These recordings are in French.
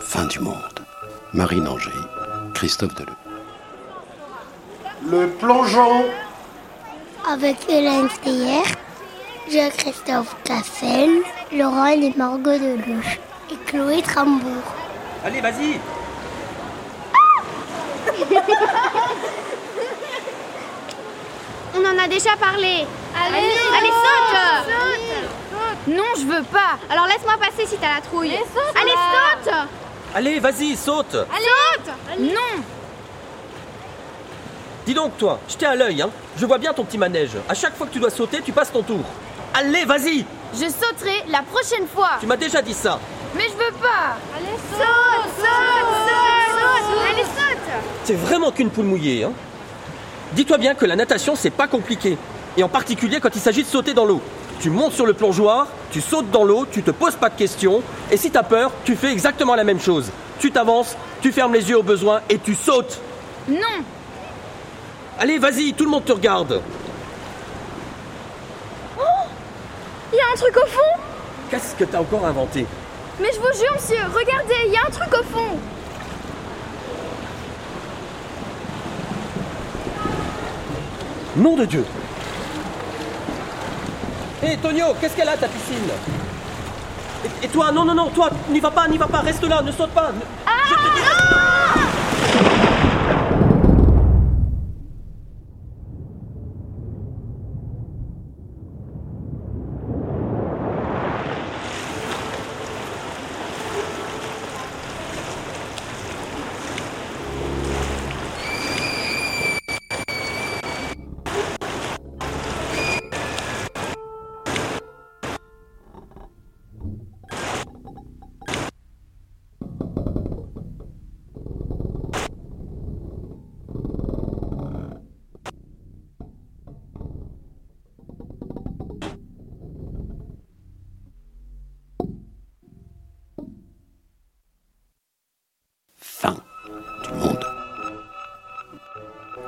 Fin du monde. Marine Anger, Christophe Deleu. Le plongeon. Avec Hélène Steyer, Jean-Christophe Cassel, Laurent et Margot Deluche et Chloé Trambourg. Allez, vas-y On en a déjà parlé. Allez, Allez, saute Non, je veux pas. Alors laisse-moi passer si t'as la trouille. Mais saute, Allez, là. saute Allez, vas-y, saute Saute Non. Dis donc, toi, je t'ai à l'œil, hein Je vois bien ton petit manège. À chaque fois que tu dois sauter, tu passes ton tour. Allez, vas-y Je sauterai la prochaine fois. Tu m'as déjà dit ça. Mais je veux pas. Allez, saute Saute Saute Saute Allez, saute C'est vraiment qu'une poule mouillée, hein Dis-toi bien que la natation, c'est pas compliqué. Et en particulier quand il s'agit de sauter dans l'eau. Tu montes sur le plongeoir, tu sautes dans l'eau, tu te poses pas de questions, et si t'as peur, tu fais exactement la même chose. Tu t'avances, tu fermes les yeux au besoin et tu sautes. Non. Allez, vas-y, tout le monde te regarde. Il y a un truc au fond. Qu'est-ce que t'as encore inventé? Mais je vous jure, monsieur, regardez, il y a un truc au fond. Nom de Dieu Hé, Tonio, qu'est-ce qu'elle a ta piscine? Et, et toi, non, non, non, toi, n'y va pas, n'y va pas, reste là, ne saute pas. ne- Je te dis-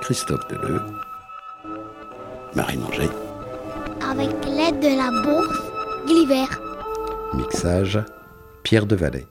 Christophe Deleu. Marine Anger. Avec l'aide de la bourse Gliver. Mixage Pierre Devalet.